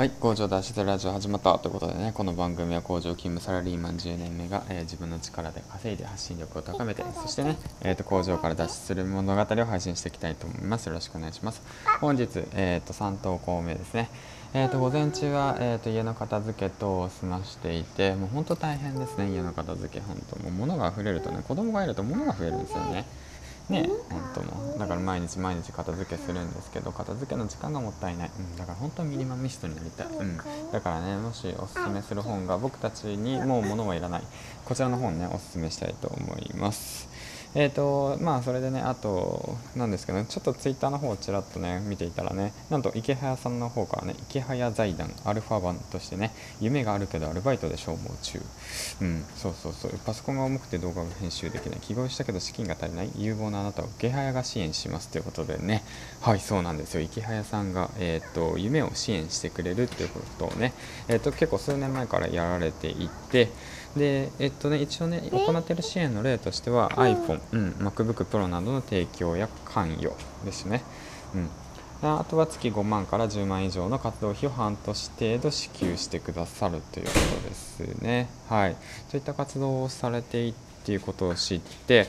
はい、工場脱出ラジオ始まったということでね、この番組は工場勤務サラリーマン10年目が、えー自分の力で稼いで発信力を高めて、そしてね、えー、と工場から脱出する物語を配信していきたいと思います。よろしくお願いします。本日、えー、と3投稿目ですね。えー、と午前中は、えー、と家の片付け等を済ましていて、もう本当大変ですね、家の片付け、本当もう物が溢れるとね、子供がいると物が増えるんですよね。ね本当も。うだから毎日毎日片付けするんですけど片付けの時間がもったいない、うん、だから本当にミニマミストになりたい、うん、だからねもしおすすめする本が僕たちにもう物はいらない。こちらの本ねおすすめしたいと思いますえーとまあそれでねあとなんですけど、ね、ちょっとツイッターの方をちらっとね見ていたらねなんと池早さんの方からね池早財団アルファ版としてね夢があるけどアルバイトで消耗中。うんそうそうそう。パソコンが重くて動画が編集できない。起業したけど資金が足りない。有望なあなたを池早が支援しますということでね。はいそうなんですよ。池早さんが、えー、と夢を支援してくれるっていうことをね、えー、と結構数年前からやられていてでえっとね一応ね行っている支援の例としては iPhone、うん、MacBook Pro などの提供や関与ですね、うん、あとは月5万から10万以上の活動費を半年程度支給してくださるということですね。はい。そういった活動をされていっていうことを知って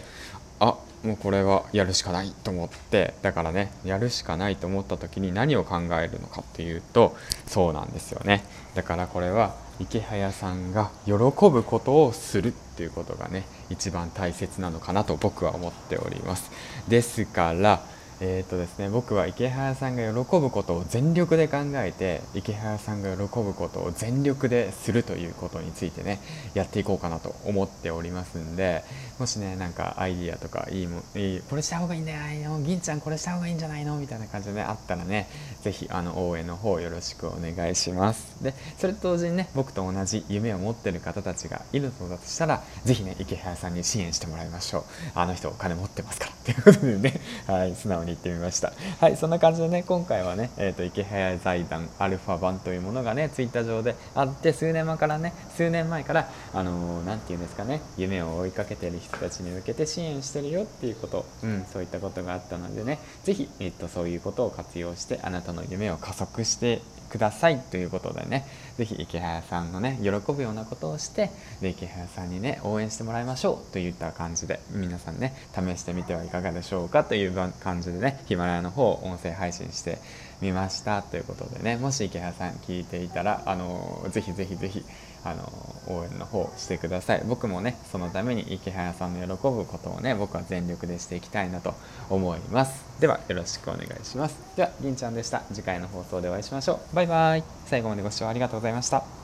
あもうこれはやるしかないと思ってだからねやるしかないと思った時に何を考えるのかっていうとそうなんですよね。だからこれは池早さんが喜ぶことをするっていうことがね一番大切なのかなと僕は思っております。ですからえーとですね、僕は池原さんが喜ぶことを全力で考えて池原さんが喜ぶことを全力でするということについてねやっていこうかなと思っておりますんでもしねなんかアイディアとかいいもいいこれした方がいいんじゃないの？銀ちゃんこれした方がいいんじゃないの？みたいな感じで、ね、あったらね是非あの応援の方よろしくお願いします。でそれと同時にね僕と同じ夢を持ってる方たちがいるのだとしたら是非ね池原さんに支援してもらいましょう。あの人お金持ってますから。ということでね。はい素直に言ってみました。はいそんな感じでね今回はね、えーと、池早財団アルファ版というものがねツイッター上であって数年前からね数年前からあの何、ー、て言うんですかね夢を追いかけてる人たちに向けて支援してるよっていうこと、うん、そういったことがあったのでね是非、えーと、そういうことを活用してあなたの夢を加速してくださいということでね是非池早さんのね喜ぶようなことをしてで池早さんにね応援してもらいましょうといった感じで皆さんね試してみてはいかがでしょうかという感じでねヒマラヤの方音声配信してみましたということでねもし池原さん聞いていたらあのぜひぜひぜひあの応援の方してください。僕もねそのために池原さんの喜ぶことをね僕は全力でしていきたいなと思います。ではよろしくお願いします。では銀ちゃんでした。次回の放送でお会いしましょう。バイバイ。最後までご視聴ありがとうございました。